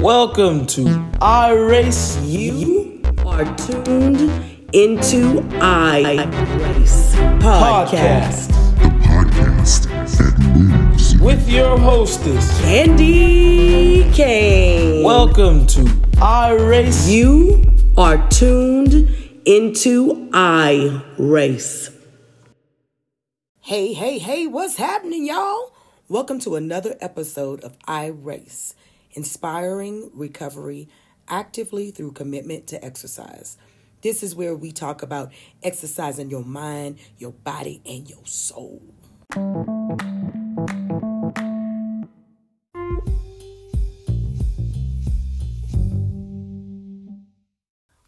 Welcome to I Race You are tuned into I Race Podcast. podcast the podcast that moves. with your hostess. Candy Kane. Welcome to I Race You. you are tuned into I Race. Hey, hey, hey, what's happening, y'all? Welcome to another episode of I Race, inspiring recovery actively through commitment to exercise. This is where we talk about exercising your mind, your body, and your soul.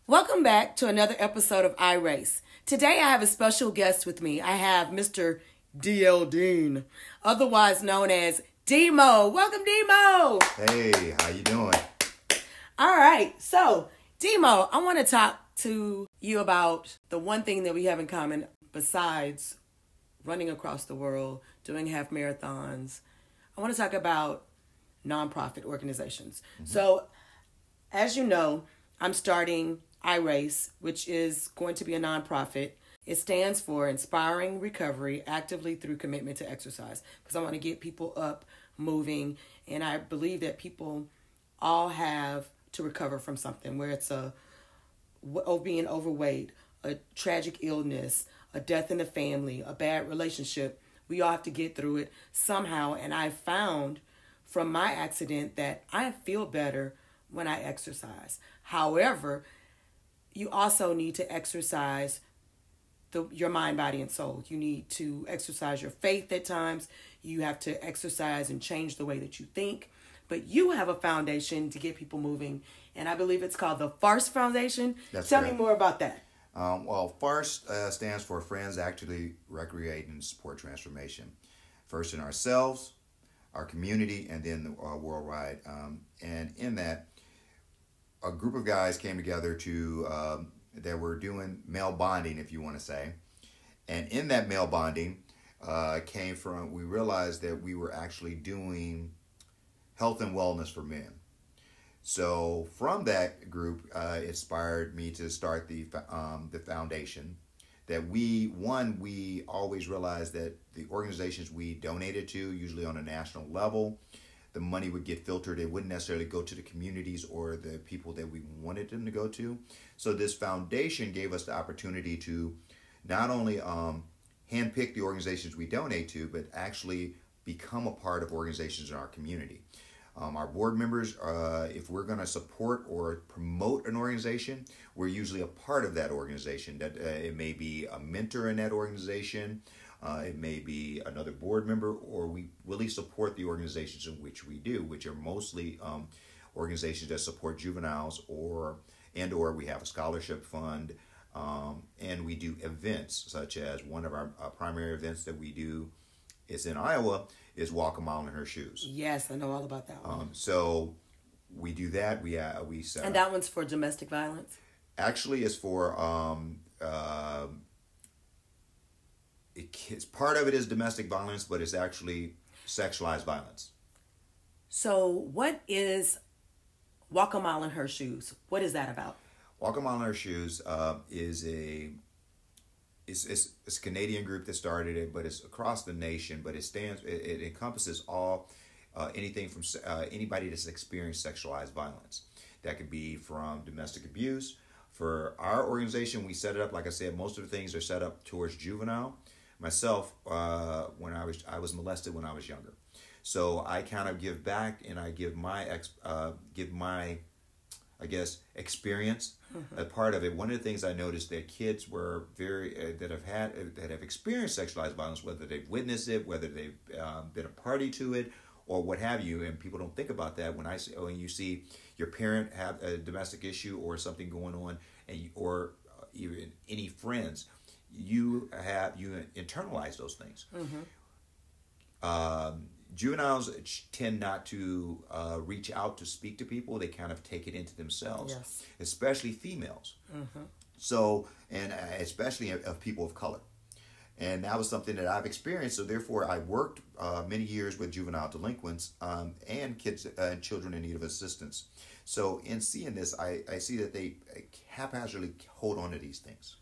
Welcome back to another episode of I Race. Today I have a special guest with me. I have Mr. DL Dean, otherwise known as De Moe. Welcome, De Moe. Hey, how you doing? All right, so De Moe, I want to talk to you about the one thing that we have in common besides running across the world, doing half marathons. I want to talk about nonprofit organizations. Mm-hmm. So, as you know, I'm starting iRace, which is going to be a nonprofit. It stands for Inspiring Recovery Actively Through Commitment to Exercise because I want to get people up, moving, and I believe that people all have to recover from something, where it's a being overweight, a tragic illness, a death in the family, a bad relationship. We all have to get through it somehow. And I found from my accident that I feel better when I exercise. However, you also need to exercise the, your mind, body, and soul. You need to exercise your faith at times. You have to exercise and change the way that you think. But you have a foundation to get people moving, and I believe it's called the FARST Foundation. That's Tell me more about that. Um, well, FARST uh, stands for Friends Actively Recreate and Support Transformation. First in ourselves, our community, and then the, uh, worldwide. Um, and in that, a group of guys came together to um, that were doing male bonding, if you want to say. And in that male bonding uh, came from we realized that we were actually doing health and wellness for men. So from that group, uh, inspired me to start the um, the foundation. That we one we always realized that the organizations we donated to, usually on a national level, the money would get filtered. It wouldn't necessarily go to the communities or the people that we wanted them to go to. So this foundation gave us the opportunity to not only um, handpick the organizations we donate to, but actually become a part of organizations in our community. Um, our board members, uh, if we're going to support or promote an organization, we're usually a part of that organization. That uh, it may be a mentor in that organization, uh, it may be another board member, or we really support the organizations in which we do, which are mostly um, organizations that support juveniles, or and or we have a scholarship fund, um, and we do events such as one of our uh, primary events that we do is in Iowa is walk a mile in her shoes. Yes, I know all about that one. Um, so we do that. We uh, we set and that one's for domestic violence. actually is for um, uh, it, it's part of it is domestic violence, but it's actually sexualized violence. So, what is Walk a Mile in Her Shoes? What is that about? Walk a Mile in Her Shoes uh, is a it's, it's, it's a Canadian group that started it, but it's across the nation. But it stands it, it encompasses all uh, anything from uh, anybody that's experienced sexualized violence. That could be from domestic abuse. For our organization, we set it up like I said. Most of the things are set up towards juvenile. Myself, uh, when I was I was molested when I was younger, so I kind of give back and I give my ex uh, give my I guess, experience. A part of it. One of the things I noticed that kids were very uh, that have had uh, that have experienced sexualized violence, whether they've witnessed it, whether they've um, been a party to it, or what have you. And people don't think about that when I see when you see your parent have a domestic issue or something going on, and you, or even any friends, you have you internalize those things. Um, juveniles tend not to uh, reach out to speak to people. They kind of take it into themselves, Yes. especially females. So, and uh, especially of, people of color. and that was something that I've experienced. So therefore, I worked uh, many years with juvenile delinquents um, and kids uh, and children in need of assistance. So in seeing this, I, I see that they haphazardly hold on to these things.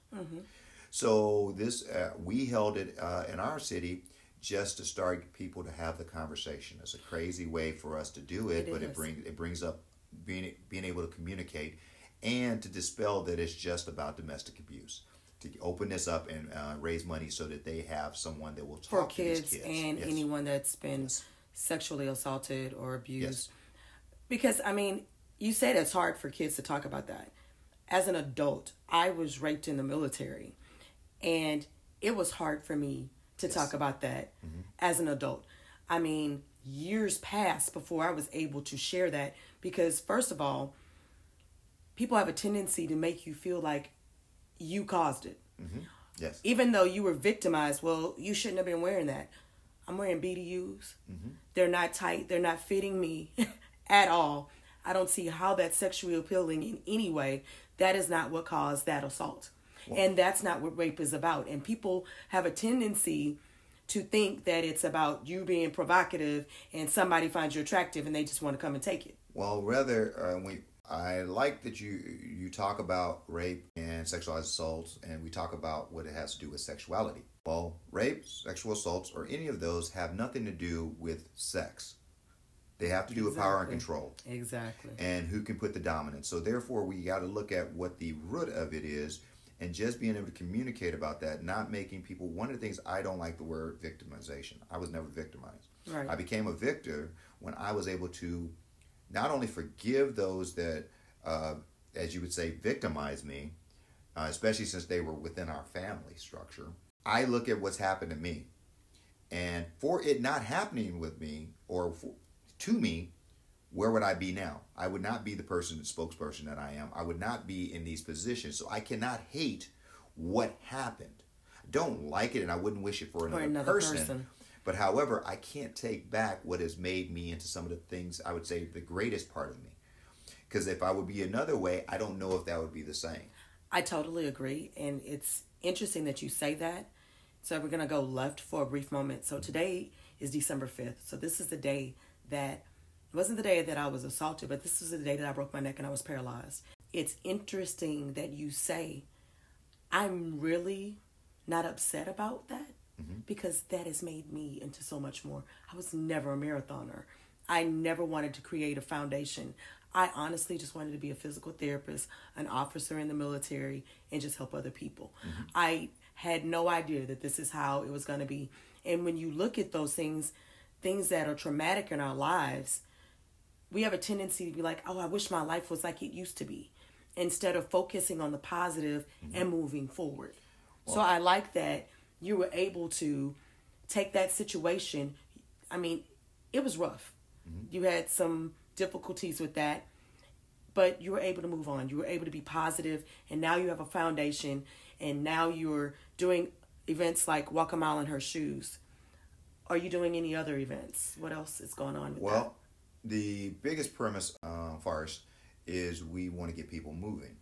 So this uh, we held it uh, in our city just to start people to have the conversation. It's a crazy way for us to do it, It but it is. brings it brings up being being able to communicate and to dispel that it's just about domestic abuse. To open this up and uh, raise money so that they have someone that will talk for to kids, these kids and Yes. anyone that's been Yes. sexually assaulted or abused. Yes. Because I mean, you said it's hard for kids to talk about that. As an adult, I was raped in the military, and it was hard for me to talk about that Mm-hmm. as an adult. I mean, years passed before I was able to share that because, first of all, people have a tendency to make you feel like you caused it Yes. even though you were victimized, well, you shouldn't have been wearing that. I'm wearing BDUs. They're not tight. They're not fitting me at all. I don't see how that's sexually appealing in any way. That is not what caused that assault. And that's not what rape is about. And people have a tendency to think that it's about you being provocative and somebody finds you attractive and they just want to come and take it. Well, rather, uh, we I like that you you talk about rape and sexualized assaults, and we talk about what it has to do with sexuality. Well, rape, sexual assaults, or any of those have nothing to do with sex. They have to do with power and control Exactly. and who can put the dominance. So therefore, we got to look at what the root of it is, and just being able to communicate about that, not making people. One of the things I don't like the word victimization. I was never victimized. Right. I became a victor when I was able to not only forgive those that, uh, as you would say, victimize me, uh, especially since they were within our family structure. I look at what's happened to me, and for it not happening with me or for, to me, where would I be now? I would not be the person, the spokesperson that I am. I would not be in these positions. So I cannot hate what happened. I don't like it, and I wouldn't wish it for another, another person. person. But however, I can't take back what has made me into some of the things I would say the greatest part of me. Because if I would be another way, I don't know if that would be the same. I totally agree. And it's interesting that you say that. So we're going to go left for a brief moment. So today is December 5th. So this is the day that, it wasn't the day that I was assaulted, but this was the day that I broke my neck and I was paralyzed. It's interesting that you say, I'm really not upset about that mm-hmm. because that has made me into so much more. I was never a marathoner. I never wanted to create a foundation. I honestly just wanted to be a physical therapist, an officer in the military, and just help other people. Mm-hmm. I had no idea that this is how it was going to be. And when you look at those things, things that are traumatic in our lives, we have a tendency to be like, oh, I wish my life was like it used to be, instead of focusing on the positive mm-hmm. and moving forward. so I like that you were able to take that situation. I mean, it was rough. Mm-hmm. You had some difficulties with that, but you were able to move on. You were able to be positive, and now you have a foundation, and now you're doing events like Walk a Mile in Her Shoes. Are you doing any other events? What else is going on with Well, the biggest premise, uh, first, is we want to get people moving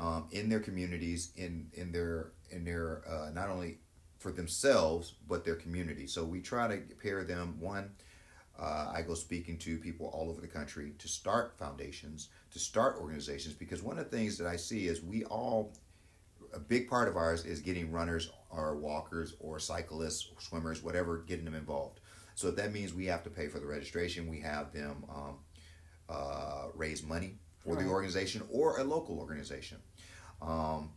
um, in their communities, in in their in their uh, not only for themselves but their community. So we try to pair them. One, uh, I go speaking to people all over the country to start foundations, to start organizations, because one of the things that I see is we all a big part of ours is getting runners or walkers or cyclists, swimmers, whatever, getting them involved. So if that means we have to pay for the registration, we have them um, uh, raise money for the organization or a local organization. Um,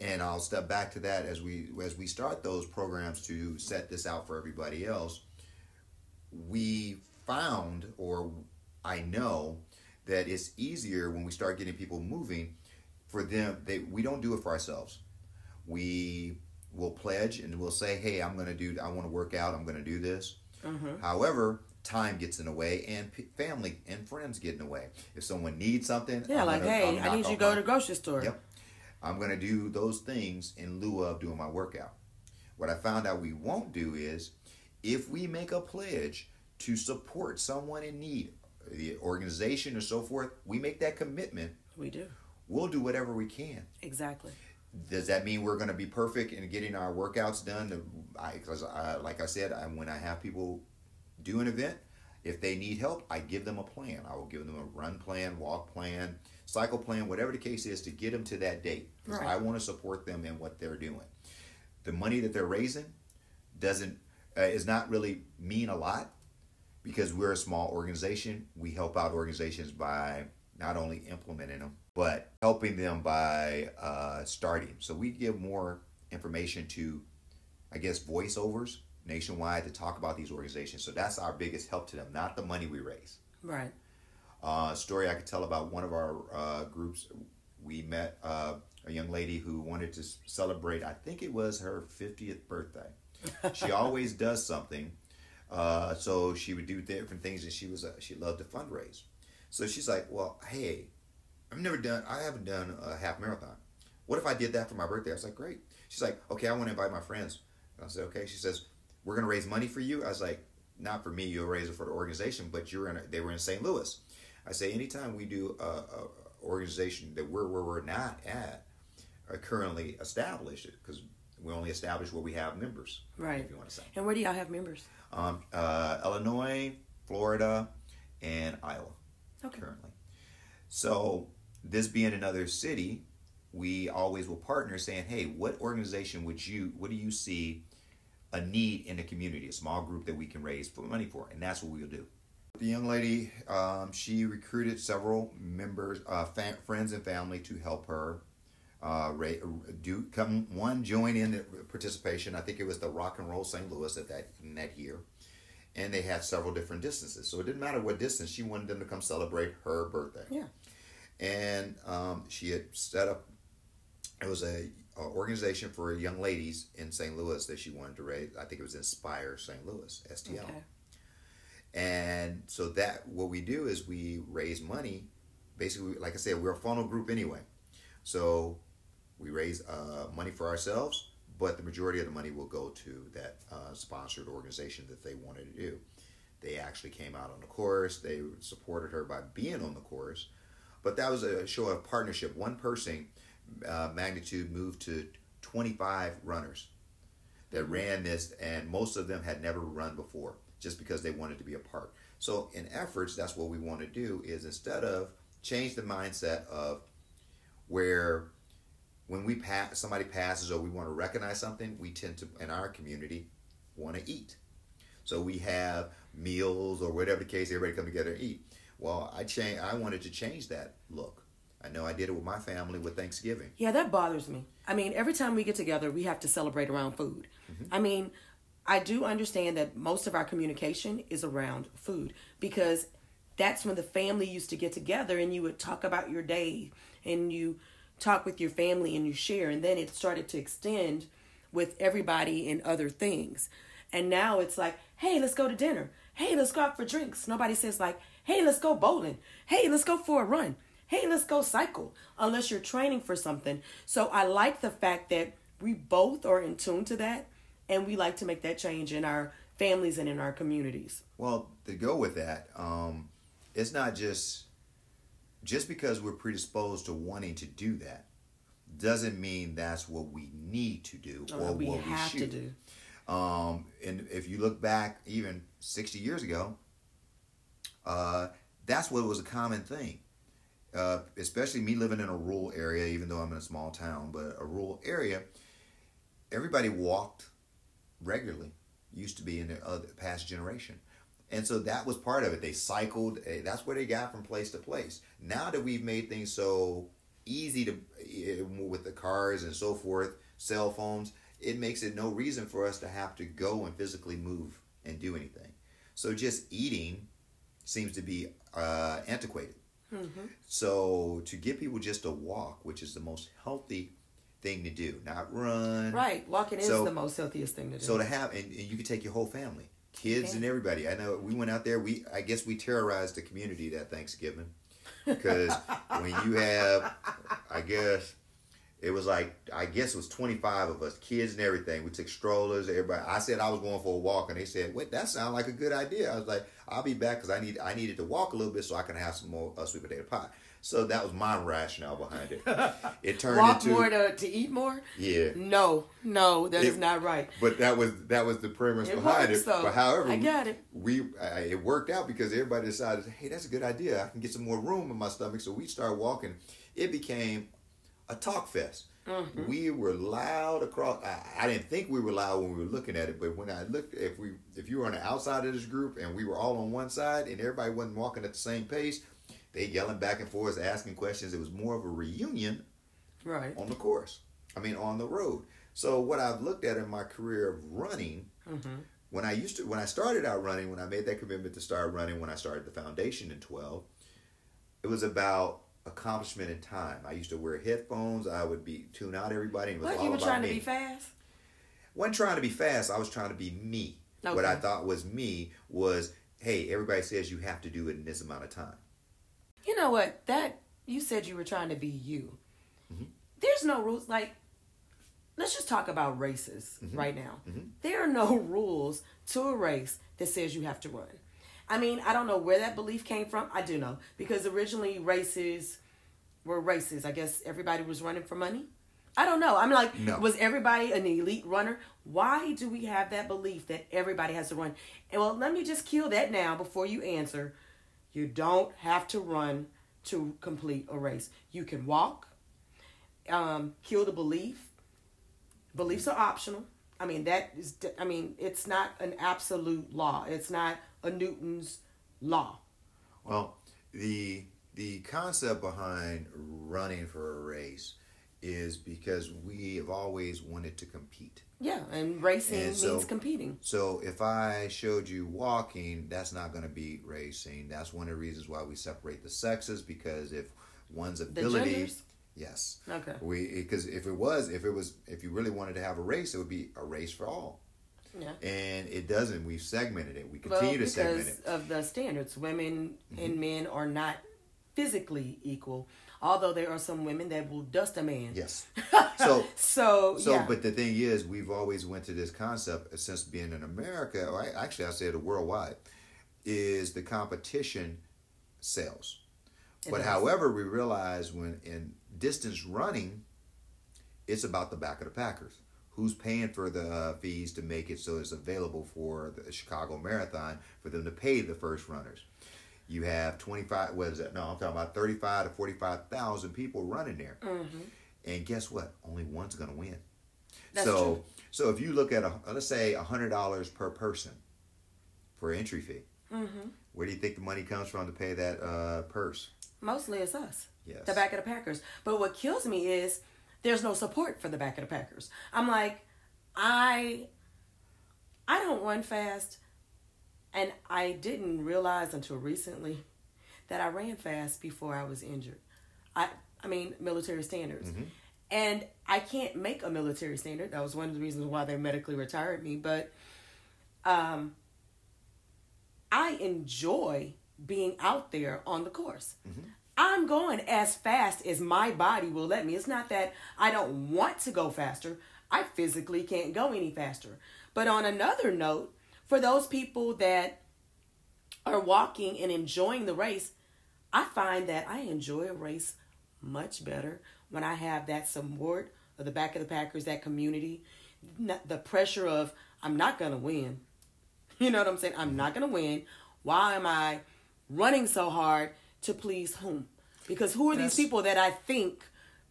and I'll step back to that as we as we start those programs to set this out for everybody else. We found, or I know, that it's easier when we start getting people moving for them they we don't do it for ourselves we will pledge and we'll say hey i'm going to do i want to work out i'm going to do this mm-hmm. however time gets in the way and p- family and friends get in the way if someone needs something Yeah, I'm like, gonna- hey, I need you to go my- to the grocery store. Yep. I'm going to do those things in lieu of doing my workout. What I found out we won't do is if we make a pledge to support someone in need, the organization or so forth, we make that commitment, We do. we'll do whatever we can. Exactly. Does that mean we're going to be perfect in getting our workouts done? Because, like I said, I, when I have people do an event, if they need help, I give them a plan. I will give them a run plan, walk plan, cycle plan, whatever the case is, to get them to that date. Because Right. I want to support them in what they're doing. The money that they're raising doesn't uh, is not really mean a lot because we're a small organization. We help out organizations by not only implementing them, but helping them by uh, starting. So we give more information to, I guess, voiceovers nationwide to talk about these organizations. So that's our biggest help to them, not the money we raise. Right. Uh, story I could tell about one of our uh, groups. We met uh, a young lady who wanted to celebrate. I think it was her fiftieth birthday. she always does something. Uh, so she would do different things, and she was she loved to fundraise. So she's like, "Well, hey, I've never done. I haven't done a half marathon. What if I did that for my birthday?" I was like, "Great." She's like, "Okay, I want to invite my friends." And I said, "Okay." She says, "We're gonna raise money for you." I was like, "Not for me. You'll raise it for the organization." But you're in. A, they were in St. Louis. I say, anytime we do a, a organization that we're where we're not at, are currently established, because we only establish where we have members. Right. If you want to say. And where do y'all have members? Um, uh, Illinois, Florida, and Iowa Okay. currently. So this being another city, we always will partner saying, hey, what organization would you, what do you see a need in the community, a small group that we can raise money for? And that's what we'll do. The young lady, um, she recruited several members, uh, fa- friends and family to help her uh, do come one join in the participation. I think it was the Rock and Roll St. Louis at that in that year, and they had several different distances. So it didn't matter what distance. She wanted them to come celebrate her birthday Yeah. And um, she had set up it was a, a organization for young ladies in St. Louis that she wanted to raise. I think it was Inspire St. Louis STL. Okay. And so that what we do is we raise money. Basically, like I said, we're a funnel group anyway. So we raise uh, money for ourselves, but the majority of the money will go to that uh, sponsored organization that they wanted to do. They actually came out on the course. They supported her by being on the course. But that was a show of partnership. One person, uh, magnitude, moved to 25 runners that ran this, and most of them had never run before, just because they wanted to be a part. So, in efforts, that's what we want to do is instead of change the mindset of where when we pass somebody passes or we want to recognize something, we tend to in our community want to eat. So we have meals or whatever the case, everybody come together and eat. Well, I change. I wanted to change that look. I know I did it with my family with Thanksgiving. Yeah, that bothers me. I mean, every time we get together, we have to celebrate around food. Mm-hmm. I mean, I do understand that most of our communication is around food because that's when the family used to get together and you would talk about your day and you talk with your family and you share. And then it started to extend with everybody and other things. And now it's like, hey, let's go to dinner. Hey, let's go out for drinks. Nobody says, like, hey, let's go bowling. Hey, let's go for a run. Hey, let's go cycle. Unless you're training for something. So I like the fact that we both are in tune to that and we like to make that change in our families and in our communities. Well, to go with that, um, it's not just just because we're predisposed to wanting to do that doesn't mean that's what we need to do Or or we what have we to should do. Um, and if you look back even 60 years ago, uh, that's what was a common thing. Uh, especially me living in a rural area, even though I'm in a small town, but a rural area, everybody walked regularly. Used to be in the other past generation. And so that was part of it. They cycled. eh, That's where they got from place to place. Now that we've made things so easy to eh, with the cars and so forth, cell phones, it makes it no reason for us to have to go and physically move and do anything. So just eating seems to be uh, antiquated. So to give people just a walk, which is the most healthy thing to do, not run, Right. Walking is the most healthiest thing to do. so to have, and, and you could take your whole family, kids Okay. and everybody. I know we went out there. We, I guess, we terrorized the community that Thanksgiving, because when you have, I guess, It was like I guess it was 25 of us, kids and everything. We took strollers. Everybody. I said I was going for a walk, and they said, "Wait, that sounds like a good idea." I was like, "I'll be back because I need I needed to walk a little bit so I can have some more uh, sweet potato pie." So that was my rationale behind it. It turned Walk into more to, to eat more? yeah. No, no, that is It- not right. But that was that was the premise It behind works, it. But however, I got it. We uh, it worked out because everybody decided, hey, that's a good idea. I can get some more room in my stomach. So we started walking. It became a talk fest. Mm-hmm. We were loud across. I, I didn't think we were loud when we were looking at it, but when I looked, if we if you were on the outside of this group and we were all on one side and everybody wasn't walking at the same pace, they yelling back and forth, asking questions. It was more of a reunion Right. on the course. I mean, on the road. So what I've looked at in my career of running, when I used to, when I started out running, when I made that commitment to start running, when I started the foundation in twelve, it was about accomplishment in time. I used to wear headphones. I would be tune out everybody. And it was What all you were trying me. to be fast? wasn't trying to be fast. I was trying to be me. What I thought was me was, hey, everybody says you have to do it in this amount of time. You know what? That you said you were trying to be you. Mm-hmm. There's no rules. Like, let's just talk about races Mm-hmm. right now. There are no rules to a race that says you have to run. I mean, I don't know where that belief came from. I do know because originally races were races. I guess everybody was running for money. I don't know. I'm like, No. was everybody an elite runner? Why do we have that belief that everybody has to run? And well, let me just kill that now before you answer. You don't have to run to complete a race. You can walk. Um, kill the belief. Beliefs are optional. I mean that is. I mean it's not an absolute law. It's not a Newton's law. Well, the the concept behind running for a race is because we have always wanted to compete. Yeah, and racing And means so- competing. So if I showed you walking, that's not going to be racing. That's one of the reasons why we separate the sexes because if one's ability. Yes, Okay. we because if it was if it was if you really wanted to have a race, it would be a race for all. Yeah. And it doesn't. We've segmented it. We Well, continue to because segment it. Mm-hmm. of the standards, women and men are not physically equal. Although there are some women that will dust a man. Yes. So So, So, yeah. but the thing is, we've always went to this concept since being in America, or I, actually, I say it worldwide, is the competition sells. It but does. however, we realize when in distance running, it's about the back of the Packers. Who's paying for the uh, fees to make it so it's available for the Chicago Marathon for them to pay the first runners? You have twenty five. What is that? No, I'm talking about thirty five to forty five thousand people running there. Mm-hmm. And guess what? Only one's going to win. That's so, true. so if you look at a let's say a hundred dollars per person for entry fee, Mm-hmm. where do you think the money comes from to pay that uh, purse? Mostly it's us. Yes. The back of the Packers. But what kills me is there's no support for the back of the Packers. I'm like, I I don't run fast and I didn't realize until recently that I ran fast before I was injured. I I mean military standards. And I can't make a military standard. That was one of the reasons why they medically retired me, but um I enjoy being out there on the course. I'm going as fast as my body will let me. It's not that I don't want to go faster. I physically can't go any faster. But on another note, for those people that are walking and enjoying the race, I find that I enjoy a race much better when I have that support of the back of the Packers, that community, the pressure of I'm not gonna win. You know what I'm saying? I'm not gonna win. Why am I running so hard to please whom? Because who are That's- these people that I think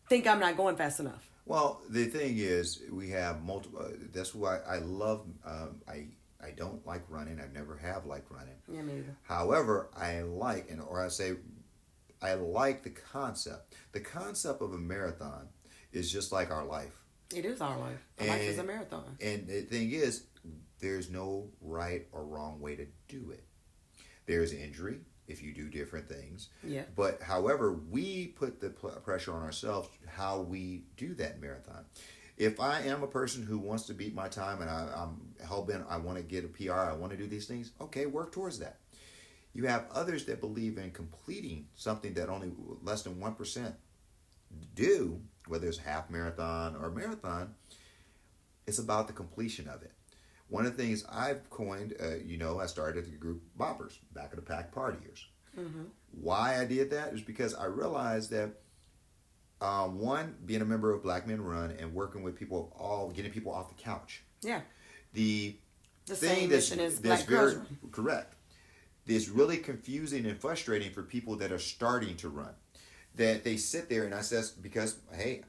think I'm not going fast enough? Well, the thing is, we have multiple. Uh, that's why I love. Um, I I don't like running. I never have liked running. Yeah, me either. However, I like, and or I say, I like the concept. The concept of a marathon is just like our life. It is our life. Our life is a marathon. And the thing is, there's no right or wrong way to do it. There's injury if you do different things. Yeah. But however, we put the pressure on ourselves how we do that marathon. If I am a person who wants to beat my time and I, I'm hell bent, I want to get a PR, I want to do these things. Okay, work towards that. You have others that believe in completing something that only less than one percent do, whether it's half marathon or marathon, it's about the completion of it. One of the things I've coined, uh, you know, I started the group B.O.P.Pers, back of the pack partiers. Why I did that is because I realized that um, one, being a member of Black Men Run and working with people, all getting people off the couch. Yeah. The The thing same that's, that's Black very Run. correct. It's really confusing and frustrating for people that are starting to run. That they sit there and I says because hey,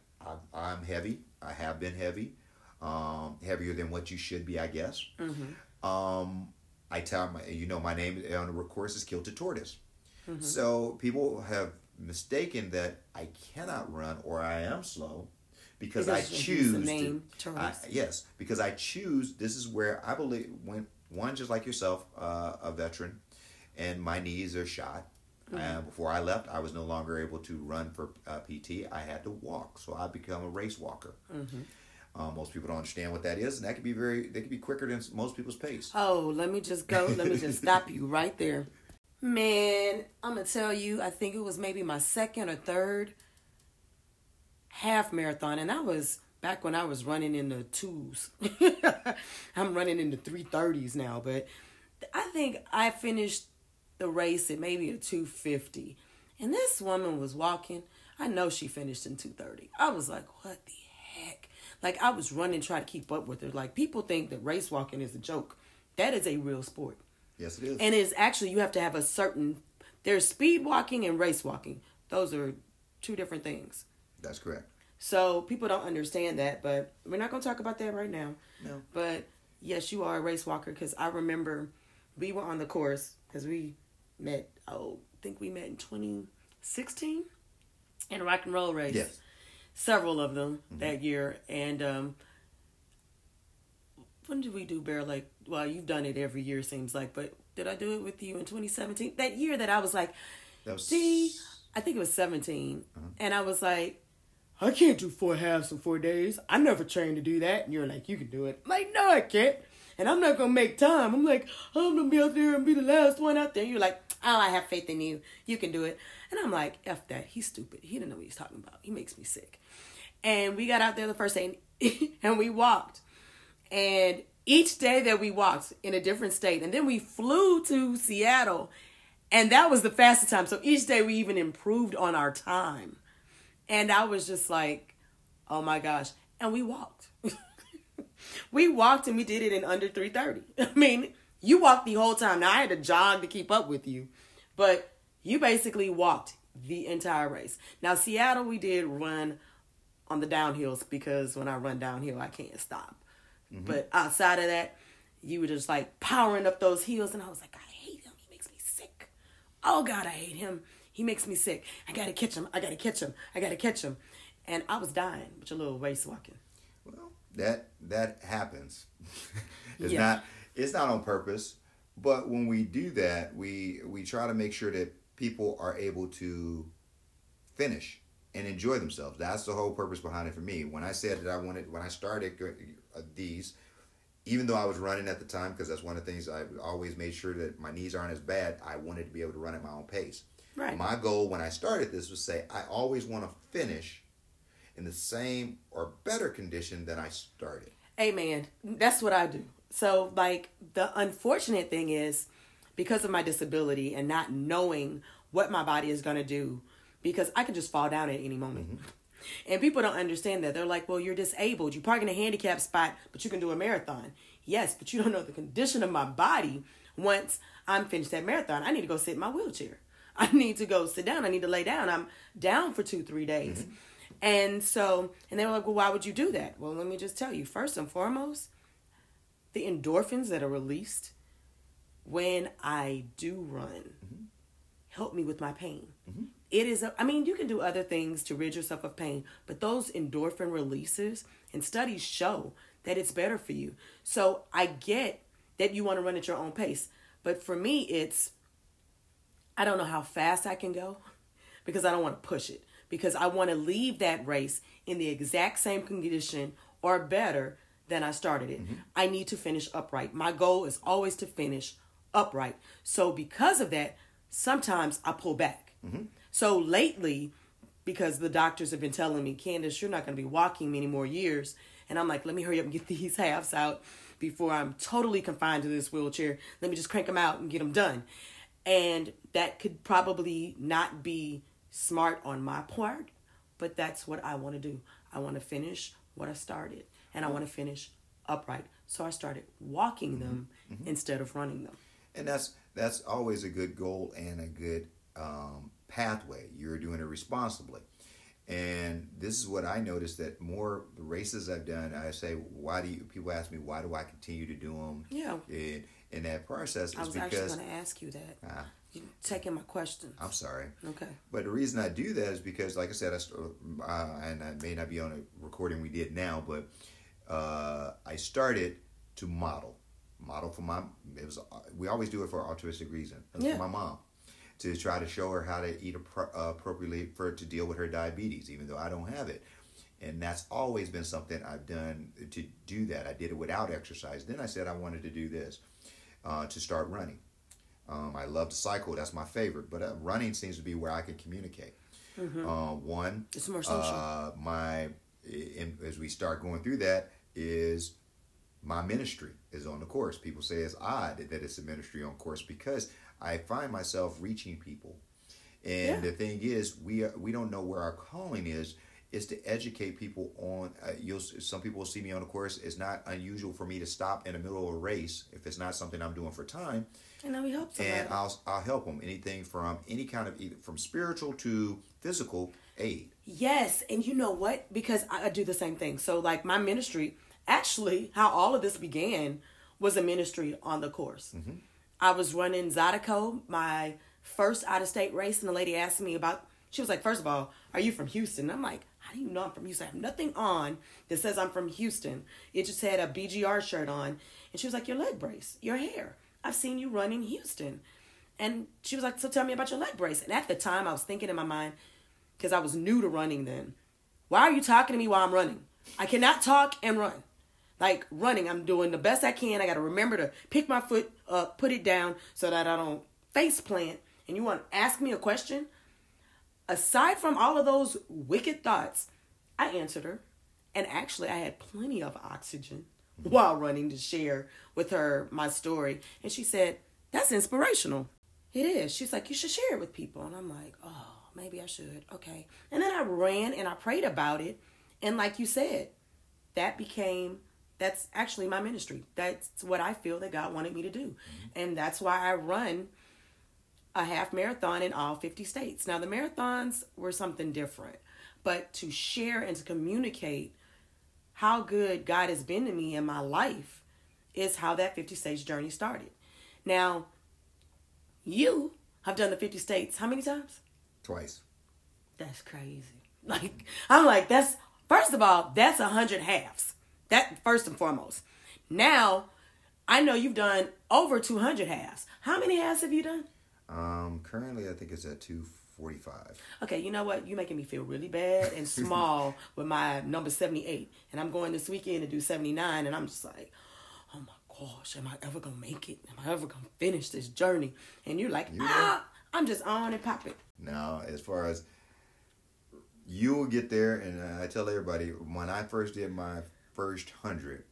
I'm heavy. I have been heavy, um, heavier than what you should be, I guess. Mm-hmm. Um, I tell my, you know, my name on the course is Kilted Tortoise. Mm-hmm. So people have mistaken that I cannot run or I am slow because, I Because use choose the to. I- yes, because I choose. This is where I believe when one just like yourself, uh, a veteran, and my knees are shot. Mm-hmm. Uh, before I left, I was no longer able to run for uh, PT. I had to walk, so I become a race walker. Mm-hmm. Uh, most people don't understand what that is, and that could be very. They could be quicker than most people's pace. Oh, let me just go. Let me just stop you right there. Man, I'm to tell you, I think it was maybe my second or third half marathon. And I was back when I was running in the twos. I'm running in the 330s now. But I think I finished the race at maybe a 250. And this woman was walking. I know she finished in 230. I was like, what the heck? Like, I was running, trying to keep up with her. Like, people think that race walking is a joke. That is a real sport. Yes, it is. And it's actually, you have to have a certain, there's speed walking and race walking. Those are two different things. That's correct. So people don't understand that, but we're not going to talk about that right now. No. But yes, you are a race walker because I remember we were on the course because we met, oh, I think we met in 2016 in a rock and roll race. Yes. Several of them that year. And um, when did we do Bear Lake? Well, you've done it every year, seems like, but did I do it with you in 2017? That year that I was like, That was See, I think it was 17. And I was like, I can't do four halves in four days. I never trained to do that. And you're like, you can do it. I'm like, no, I can't. And I'm not to make time. I'm like, I'm to be out there and be the last one out there. You're like, oh, I have faith in you. You can do it. And I'm like, F that. He's stupid. He didn't know what he's talking about. He makes me sick. And we got out there the first day and, and we walked. And each day that we walked in a different state, and then we flew to Seattle, and that was the fastest time. So each day we even improved on our time. And I was just like, oh my gosh. And we walked. we walked and we did it in under 330. I mean, you walked the whole time. Now I had to jog to keep up with you, but you basically walked the entire race. Now, Seattle, we did run on the downhills because when I run downhill, I can't stop. Mm-hmm. But outside of that, you were just like powering up those hills, and I was like, I hate him. He makes me sick. Oh God, I hate him. He makes me sick. I gotta catch him. I gotta catch him. I gotta catch him. And I was dying with your little race walking. Well, that that happens. it's Yeah. not it's not on purpose, but when we do that, we we try to make sure that people are able to finish and enjoy themselves. That's the whole purpose behind it for me. When I said that I wanted when I started uh, these even though I was running at the time because that's one of the things I always made sure that my knees aren't as bad, I wanted to be able to run at my own pace. Right. My goal when I started this was say I always want to finish in the same or better condition than I started. Amen. That's what I do. So, like, the unfortunate thing is because of my disability and not knowing what my body is going to do, because I could just fall down at any moment. Mm-hmm. And people don't understand that. They're like, well, you're disabled. You park in a handicap spot, but you can do a marathon. Yes, but you don't know the condition of my body once I'm finished that marathon. I need to go sit in my wheelchair. I need to go sit down. I need to lay down. I'm down for two, three days. Mm-hmm. And so, and they were like, well, why would you do that? Well, let me just tell you first and foremost, the endorphins that are released when I do run mm-hmm. help me with my pain. Mm-hmm. It is, a, I mean, you can do other things to rid yourself of pain, but those endorphin releases and studies show that it's better for you. So I get that you want to run at your own pace, but for me, it's I don't know how fast I can go because I don't want to push it because I want to leave that race in the exact same condition or better than I started it. Mm-hmm. I need to finish upright. My goal is always to finish upright. So because of that, sometimes I pull back. Mm-hmm. So lately, because the doctors have been telling me, Candace, you're not going to be walking many more years. And I'm like, let me hurry up and get these halves out before I'm totally confined to this wheelchair. Let me just crank them out and get them done. And that could probably not be smart on my part, but that's what I want to do. I want to finish what I started, and I want to finish upright. So I started walking them instead of running them. and that's that's always a good goal and a good um, pathway. You're doing it responsibly, and this is what I noticed that more the races I've done, I say, why do you? People ask me why do I continue to do them? Yeah. and in that process I is was actually because going to ask you that. Ah. Taking my questions. I'm sorry. Okay. But the reason I do that is because, like I said, I st- uh, and I may not be on a recording we did now, but uh, I started to model, model for my. It was we always do it for altruistic reason. Yeah. for my mom to try to show her how to eat appro- uh, appropriately for to deal with her diabetes, even though I don't have it. And that's always been something I've done to do that. I did it without exercise. Then I said I wanted to do this uh, to start running. Um, I love to cycle. That's my favorite. But uh, running seems to be where I can communicate. Uh, one, It's more social. uh, my in, as we start going through that is my ministry is on the course. People say it's odd that it's a ministry on course because I find myself reaching people, and Yeah. the thing is, we are, we don't know where our calling is. Is to educate people on. Uh, you'll some people will see me on the course. It's not unusual for me to stop in the middle of a race if it's not something I'm doing for time, And now we help somebody. and I'll I'll help them. Anything from any kind of either from spiritual to physical aid. Yes, and you know what? Because I I do the same thing. So, like my ministry, actually, how all of this began was a ministry on the course. Mm-hmm. I was running Zydeco, my first out of state race, and the lady asked me about. She was like, first of all, are you from Houston?" I'm like, "How do you know I'm from Houston? I have nothing on that says I'm from Houston. It just had a BGR shirt on." And she was like, "Your leg brace, your hair. I've seen you run in Houston." And she was like, "So tell me about your leg brace." And at the time, I was thinking in my mind, because I was new to running then. Why are you talking to me while I'm running? I cannot talk and run. Like running, I'm doing the best I can. I got to remember to pick my foot up, put it down so that I don't face plant. And you want to ask me a question? Aside from all of those wicked thoughts, I answered her. And actually, I had plenty of oxygen while running to share with her my story. And she said, That's inspirational. It is. She's like, You should share it with people. And I'm like, Oh, maybe I should. Okay. And then I ran and I prayed about it. And like you said, that became that's actually my ministry. That's what I feel that God wanted me to do. Mm-hmm. And that's why I run a half marathon in all 50 states. Now, the marathons were something different, but to share and to communicate how good God has been to me in my life is how that 50 states journey started. Now, you have done the 50 states how many times? Twice. That's crazy. Like, I'm like, that's, first of all, that's a 100 halves. That, first and foremost. Now, I know you've done over 200 halves. How many halves have you done? Um, currently, I think it's at two forty-five. Okay, you know what? You're making me feel really bad and small with my number 78. And I'm going this weekend to do 79. And I'm just like, oh my gosh, am I ever going to make it? Am I ever going to finish this journey? And you're like, ah, I'm just on and popping. Now, as far as you will get there, and I tell everybody when I first did my first 100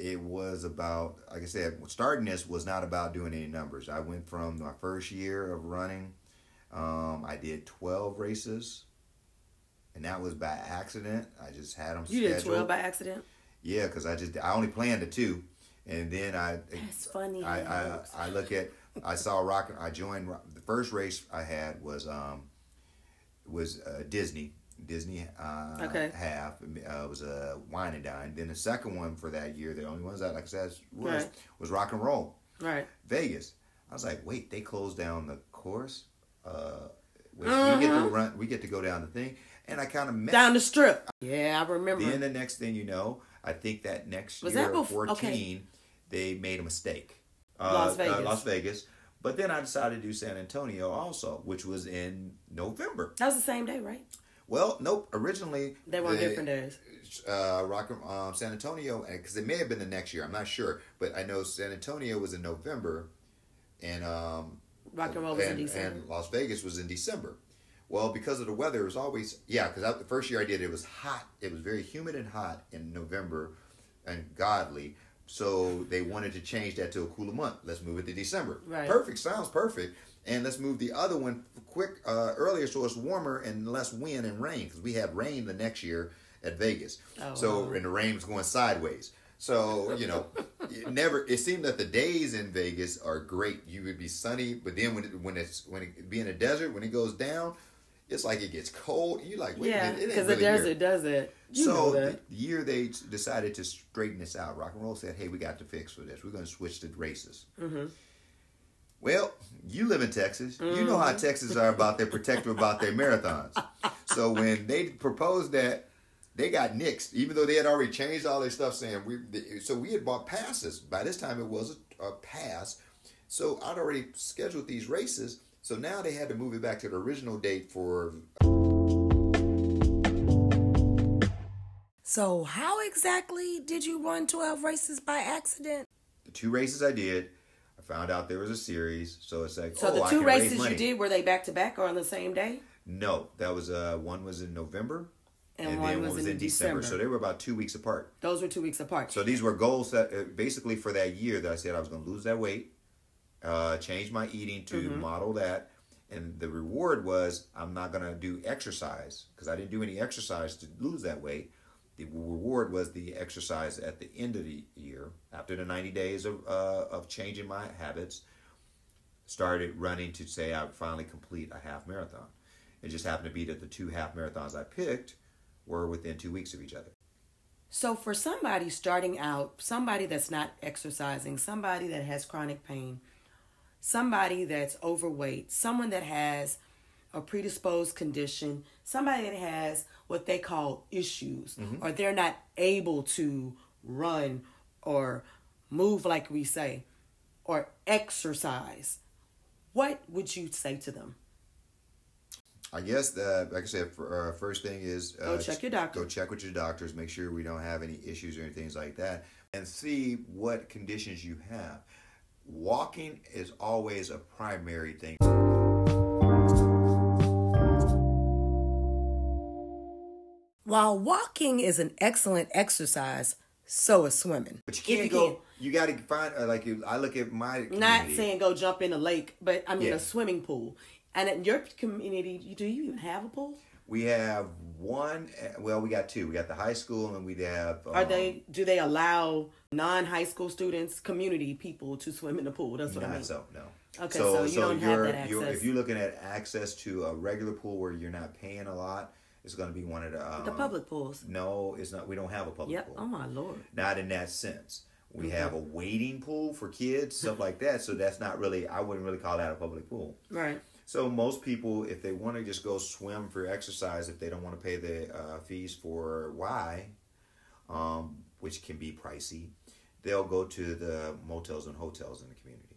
it was about like I said, starting this was not about doing any numbers. I went from my first year of running, um, I did twelve races, and that was by accident. I just had them. You did scheduled. 12 by accident? Yeah, because I just I only planned the two, and then I That's funny. I, I I look at I saw rock. I joined the first race I had was um was uh, Disney Disney uh, Okay. half uh, was a wine and dine. Then the second one for that year, the only ones that like I said was Right. was rock and roll Right. Vegas. I was like, wait, they closed down the course. Uh, we, we get to run. We get to go down the thing, and I kind of met Down the strip. Yeah, I remember. then the next thing you know, I think that next Was year, that of bef- 14, okay. they made a mistake. Las Uh, Vegas. Las Vegas. But then I decided to do San Antonio also, which was in November. that was the same day, right? Well, nope. Originally, They were on the- different days. Uh, Rock, um, San Antonio, because it may have been the next year. I'm not sure, but I know San Antonio was in November, and um, Rock and roll was in and, December. and Las Vegas was in December. Well, because of the weather, it was always yeah. Because the first year I did, it was hot. It was very humid and hot in November, and godly. So they wanted to change that to a cooler month. Let's move it to December. Right. Perfect. Sounds perfect. And let's move the other one quick uh, earlier so it's warmer and less wind and rain because we had rain the next year at Vegas. Oh, so wow. and the rain was going sideways. So you know, it never. It seemed that the days in Vegas are great. You would be sunny, but then when it, when it's when it be in a desert, when it goes down, it's like it gets cold. You like wait yeah, a minute, it because really the here. desert does it. You so the year they decided to straighten this out, rock and roll said, "Hey, we got to fix for this. We're going to switch to races." Mm-hmm. Well, you live in Texas. You know how Texas are about their protective about their marathons. So when they proposed that, they got nixed, even though they had already changed all their stuff, saying we. So we had bought passes. By this time, it was a, a pass. So I'd already scheduled these races. So now they had to move it back to the original date for So, how exactly did you run 12 races by accident? the two races I did. I found out there was a series, so it's like So, oh, the I two races you did, were they back to back or on the same day? No, that was uh one was in November, And one then was one was in in December. December. So they were about two weeks apart. Those were two weeks apart. So these were goals that uh, basically for that year that I said I was going to lose that weight, uh, change my eating to Mm-hmm. model that, and the reward was I'm not going to do exercise because I didn't do any exercise to lose that weight. The reward was the exercise at the end of the year after the 90 days of uh, of changing my habits. Started running to say I would finally complete a half marathon. It just happened to be that the two half marathons I picked were within two weeks of each other. So, for somebody starting out, somebody that's not exercising, somebody that has chronic pain, somebody that's overweight, someone that has a predisposed condition, somebody that has what they call issues, mm-hmm. or they're not able to run or move like we say, or exercise, what would you say to them? I guess that, like I said, for, uh, first thing is uh, Go check your doctor. Go check with your doctors. Make sure we don't have any issues or anything like that, and see what conditions you have. Walking is always a primary thing. While walking is an excellent exercise, so is swimming. But you can't go. You got to find uh, like you- I look at my Not saying go jump in a lake, but I mean Yeah. a swimming pool. And in your community, do you even have a pool? we have one. Well, we got two. We got the high school, and we have. Um, Are they? Do they allow non-high school students, community people, to swim in the pool? That's what I mean. so, no. Okay, so you don't have you're, that you're- access. if you're looking at access to a regular pool where you're not paying a lot, it's going to be one of the um, The public pools. No, it's not. We don't have a public Yep. pool. Oh my lord. Not in that sense. We Mm-hmm. have a wading pool for kids, stuff like that. So that's not really. I wouldn't really call that a public pool. Right. So most people, if they want to just go swim for exercise, if they don't want to pay the uh, fees for Y, um, which can be pricey, they'll go to the motels and hotels in the community.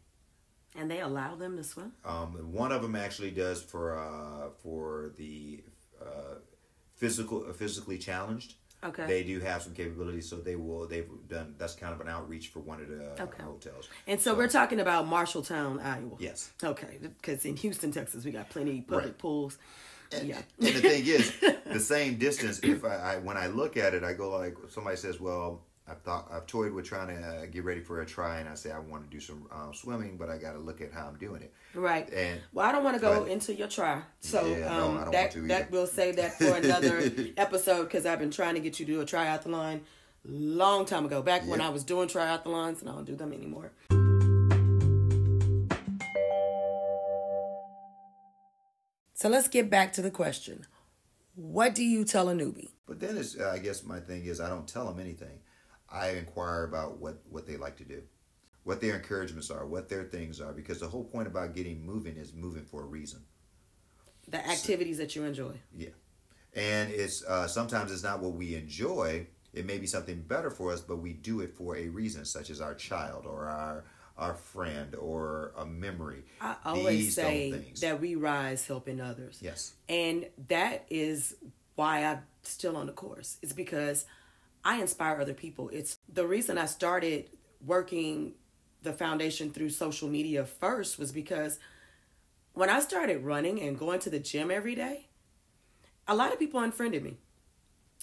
And they allow them to swim. Um, one of them actually does for uh, for the uh, physical physically challenged. Okay. They do have some capabilities, so they will. They've done. That's kind of an outreach for one of the uh, Okay. hotels. And so, we're talking about Marshalltown, Iowa. Yes. Okay, because in Houston, Texas, we got plenty public Right. pools. Yeah. And the thing is, the same distance. If I, I when I look at it, I go like somebody says, "Well, I've thought I've toyed with trying to uh, get ready for a try," and I say I want to do some uh, swimming, but I got to look at how I'm doing it. Right. And well, I don't want to Go into your try. So Yeah, no, um, don't that that we'll save that for another episode because I've been trying to get you to do a triathlon long time ago. Back when I was doing triathlons, and I don't do them anymore. So let's get back to the question. What do you tell a newbie? But then it's, uh, I guess my thing is I don't tell them anything. I inquire about what, what they like to do, what their encouragements are, what their things are, because the whole point about getting moving is moving for a reason. The activities that you enjoy. Yeah. And it's uh, sometimes it's not what we enjoy. It may be something better for us, but we do it for a reason, such as our child or our our friend or a memory. I always These say that we rise helping others. Yes. And that is why I'm still on the course. It's because I inspire other people. It's the reason I started working the foundation through social media first was because when I started running and going to the gym every day, a lot of people unfriended me.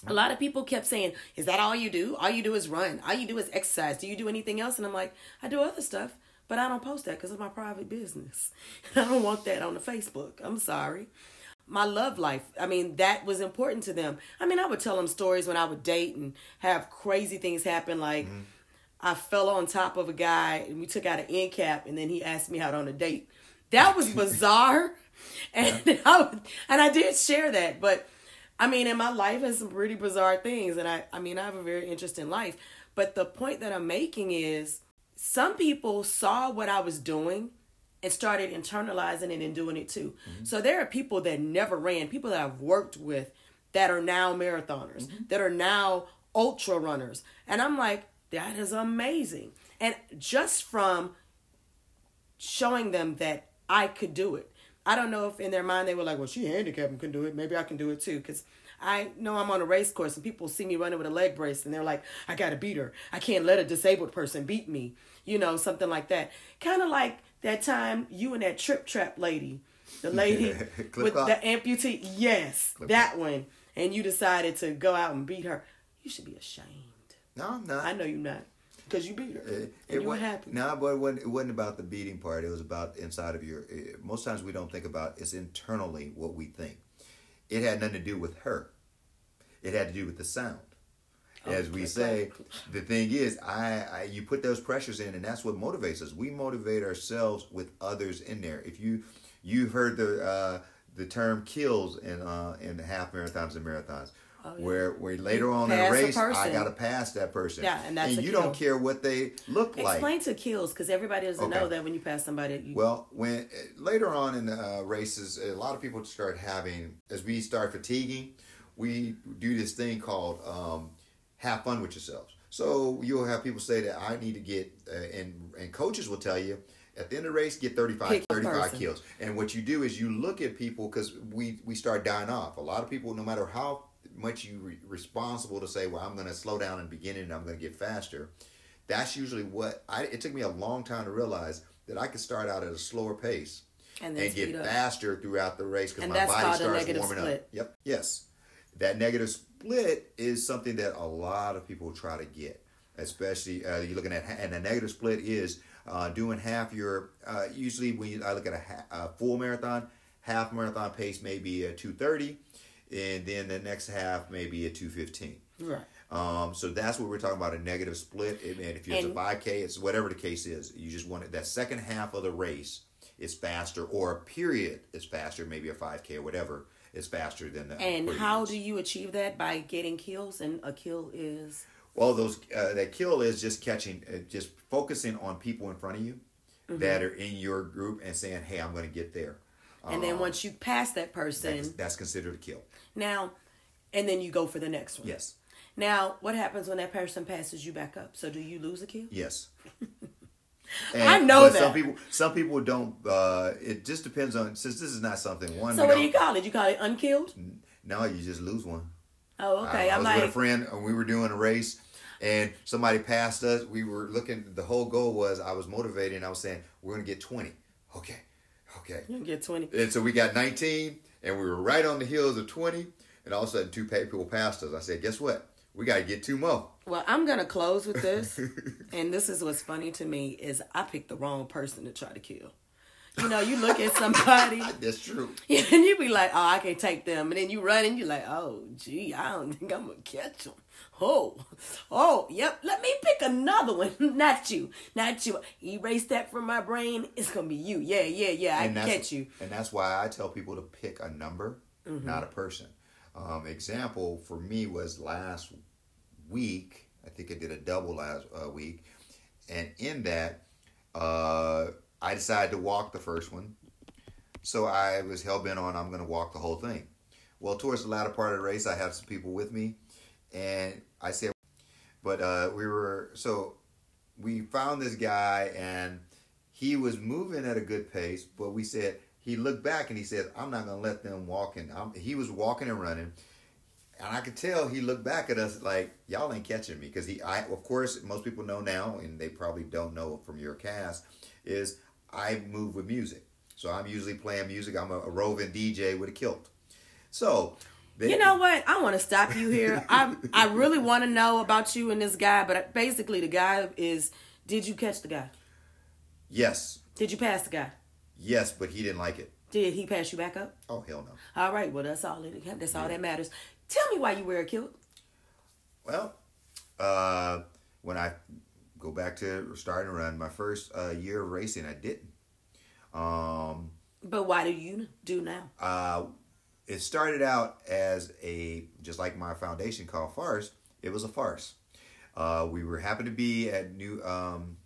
A lot of people kept saying, Is that all you do? All you do is run. All you do is exercise. Do you do anything else? And I'm like, I do other stuff, but I don't post that because it's my private business. I don't want that on the Facebook. I'm sorry. My love life, I mean, that was important to them. I mean, I would tell them stories when I would date and have crazy things happen. Like, I fell on top of a guy and we took out an end cap and then he asked me out on a date. That was bizarre. and I would, and I did share that, but I mean, and my life has some pretty bizarre things, and I, I mean, I have a very interesting life. But the point that I'm making is, some people saw what I was doing and started internalizing it and doing it too. Mm-hmm. So there are people that never ran, people that I've worked with, that are now marathoners, mm-hmm. that are now ultra runners, and I'm like, that is amazing. And just from showing them that I could do it. I don't know if in their mind they were like, well, she handicapped and can do it. Maybe I can do it too. Because I know I'm on a race course and people see me running with a leg brace and they're like, I got to beat her. I can't let a disabled person beat me. You know, something like that. Kind of like that time you and that trip trap lady, the lady with clop? the amputee. Yes, that one. And you decided to go out and beat her. You should be ashamed. No, I'm not. I know you're not. Because you beat her. It, and you were happy. No, but it wasn't, it wasn't about the beating part. It was about inside of your. eh, most times we don't think about it's internally what we think. It had nothing to do with her. It had to do with the sound. As we say, the thing is, I, I you put those pressures in, and that's what motivates us. We motivate ourselves with others in there. If you you've heard the uh, the term kills in uh, in the half marathons and marathons. Where, where later on in the race, I got to pass that person. Yeah, and that's a you kill. don't care what they look like. Explain to kills because everybody doesn't Okay. know that when you pass somebody, you, Well, when later on in the uh, races, a lot of people start having as we start fatiguing, we do this thing called um, have fun with yourselves. So you'll have people say that I need to get, uh, and and coaches will tell you at the end of the race get 35, 35 kills. And what you do is you look at people because we we start dying off. A lot of people, no matter how much you re- responsible to say, well, I'm going to slow down in the beginning and I'm going to get faster. That's usually what I. It took me a long time to realize that I could start out at a slower pace and and get up. faster throughout the race because my body starts warming split. up. Yep. Yes. That negative split is something that a lot of people try to get, especially uh, you're looking at, and a negative split is uh, doing half your. Uh, usually, when you, I look at a, ha- a full marathon, half marathon pace may be a two thirty, and then the next half may be a two fifteen. Right. Um, so that's what we're talking about a negative split. And if it's a And- 5K, it's whatever the case is. You just want it, that second half of the race is faster, or a period is faster, maybe a 5K or whatever is faster than the. And how do you achieve that? By getting kills, and a kill is Well, those uh, that kill is just catching, uh, just focusing on people in front of you Mm-hmm. that are in your group and saying, "Hey, I'm going to get there." and then once you pass that person, That's, that's considered a kill. now, and then you go for the next one. Yes. Now, what happens when that person passes you back up? So do you lose a kill? Yes. I know but Some people, some people don't. Uh, it just depends on. Since this is not something one. So what do you call it? You call it unkilled? No, you just lose one. Oh, okay. I, I was with a friend and we were doing a race and somebody passed us. We were looking, the whole goal was I was motivated and I was saying, we're going to get 20. Okay. Okay. you get twenty. And so we got 19 and we were right on the heels of 20. And all of a sudden, two people passed us. I said, guess what? We got to get two more. Well, I'm gonna close with this, and this is what's funny to me is I picked the wrong person to try to kill. You know, you look at somebody That's true. and you be like, "Oh, I can't take them," and then you run and you're like, "Oh, gee, I don't think I'm gonna catch them." Oh, oh, yep. Let me pick another one. not you, not you. Erase that from my brain. It's gonna be you. Yeah, yeah, yeah. I and can catch you. And that's why I tell people to pick a number, Mm-hmm. not a person. Um, example for me was last week. I think I did a double last uh, week, and in that, uh, I decided to walk the first one. So I was hell bent on I'm going to walk the whole thing. Well, towards the latter part of the race, I have some people with me, and I said, but uh, we were so we found this guy and he was moving at a good pace, but we said he looked back and he said, "I'm not gonna let them walk." And I'm, he was walking and running, and I could tell he looked back at us like, "Y'all ain't catching me," because he, I, of course, most people know now, and they probably don't know from your cast, is I move with music. So I'm usually playing music. I'm a, a roving DJ with a kilt. So they, You know what? I want to stop you here. I I really want to know about you and this guy, but basically the guy is. Did you catch the guy? Yes, Did you pass the guy? yes, but he didn't like it. Did he pass you back up? Oh hell no. All right. Well, that's all. It, that's all that matters. Tell me why you wear a kilt. Well, uh, when I go back to starting to run my first uh, year of racing, I didn't. Um, But why do you do now? uh, it started out as a just like my foundation called FARST. It was a farce. Uh, we were happened to be at New. Um,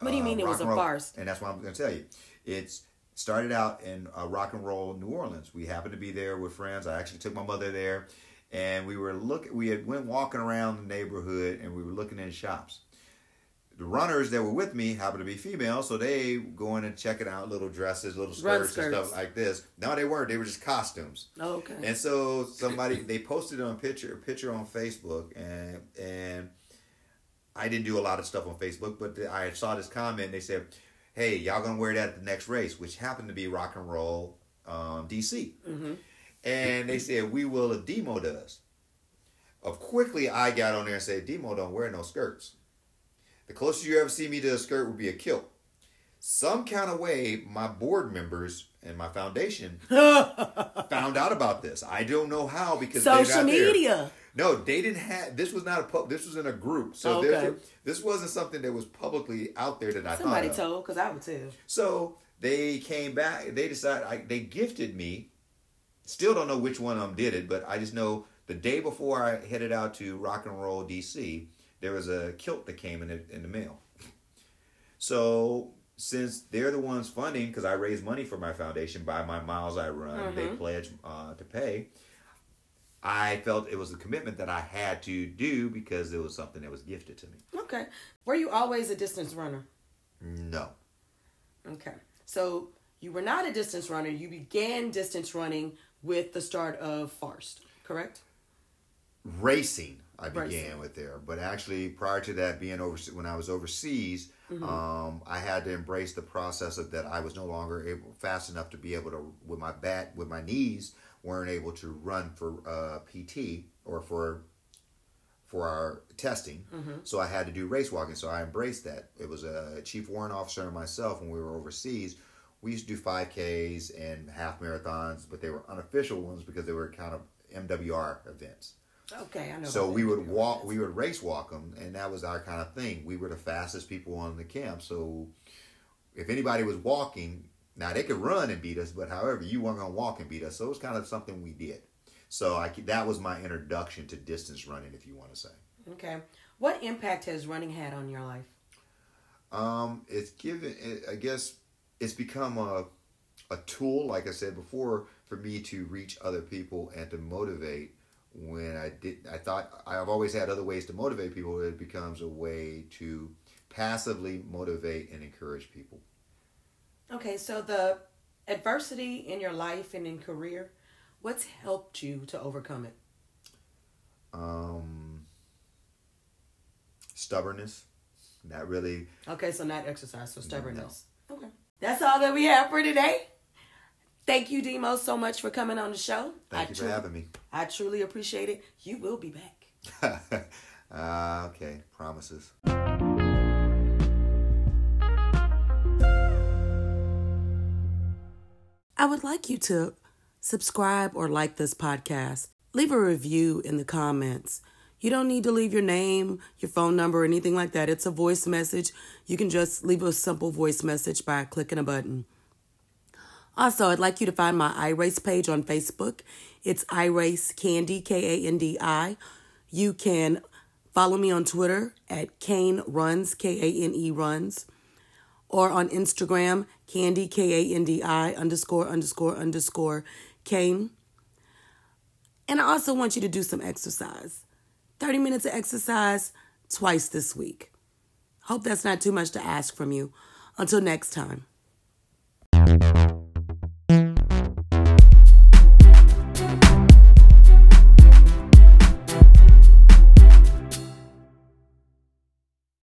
What do you uh, mean it was a farce? And that's what I'm going to tell you. It's started out in uh, rock and roll New Orleans. We happened to be there with friends. I actually took my mother there, and we were look. We had went walking around the neighborhood, and we were looking in shops. The runners that were with me happened to be female, so they going and checking out little dresses, little Run skirts, and stuff like this. No, they weren't. They were just costumes. Oh, okay. And so somebody they posted on picture a picture on Facebook and and I didn't do a lot of stuff on Facebook, but I saw this comment. They said, "Hey, y'all gonna wear that at the next race?" Which happened to be Rock and Roll um, DC, and they said, "We will if De Moe does." Of quickly, I got on there and said, "De Moe don't wear no skirts. The closest you ever see me to a skirt would be a kilt." Some kind of way, my board members and my foundation found out about this. I don't know how because Social not there. No, they didn't have. This was not a pub. This was in a group. So Oh, this, okay. this wasn't something that was publicly out there that I Somebody told, because I would tell. So they came back. They decided. I, they gifted me. Still don't know which one of them did it, but I just know the day before I headed out to Rock and Roll DC, there was a kilt that came in the, in the mail. So since they're the ones funding, because I raise money for my foundation by my miles I run, they pledge uh, to pay. I felt it was a commitment that I had to do because it was something that was gifted to me. Okay. Were you always a distance runner? No. Okay. So you were not a distance runner. You began distance running with the start of FARST, correct? racing I began Racing. with there, but actually prior to that, being over when I was overseas, Mm-hmm. um, I had to embrace the process of that I was no longer able fast enough to be able to with my back with my knees weren't able to run for uh, PT or for for our testing. Mm-hmm. So I had to do race walking. So I embraced that. It was a chief warrant officer and myself when we were overseas. We used to do 5Ks and half marathons, but they were unofficial ones because they were kind of MWR events. Okay, I know. So we would walk, we would race walk them, and that was our kind of thing. We were the fastest people on the camp. So if anybody was walking, now they could run and beat us, but however, you weren't gonna walk and beat us. So it was kind of something we did. So I that was my introduction to distance running, if you want to say. Okay. What impact has running had on your life? Um, it's given. It, I guess it's become a a tool, like I said before, for me to reach other people and to motivate. When I did, I thought I've always had other ways to motivate people. It becomes a way to passively motivate and encourage people. Okay, so the adversity in your life and in career, what's helped you to overcome it? Um, stubbornness, not really. Okay, so not exercise, so stubbornness. Okay. That's all that we have for today. Thank you, De Moe, so much for coming on the show. Thank I you truly- for having me. I truly appreciate it. You will be back. uh, okay, promises. I would like you to subscribe or like this podcast. Leave a review in the comments. You don't need to leave your name, your phone number, or anything like that. It's a voice message. You can just leave a simple voice message by clicking a button. Also, I'd like you to find my iRace page on Facebook. It's iRace Kandi, K A N D I. You can follow me on Twitter at Kane Runs, K A N E Runs or on Instagram, Kandi K A N D I underscore underscore underscore Kane. And I also want you to do some exercise. 30 minutes of exercise twice this week. Hope that's not too much to ask from you. Until next time.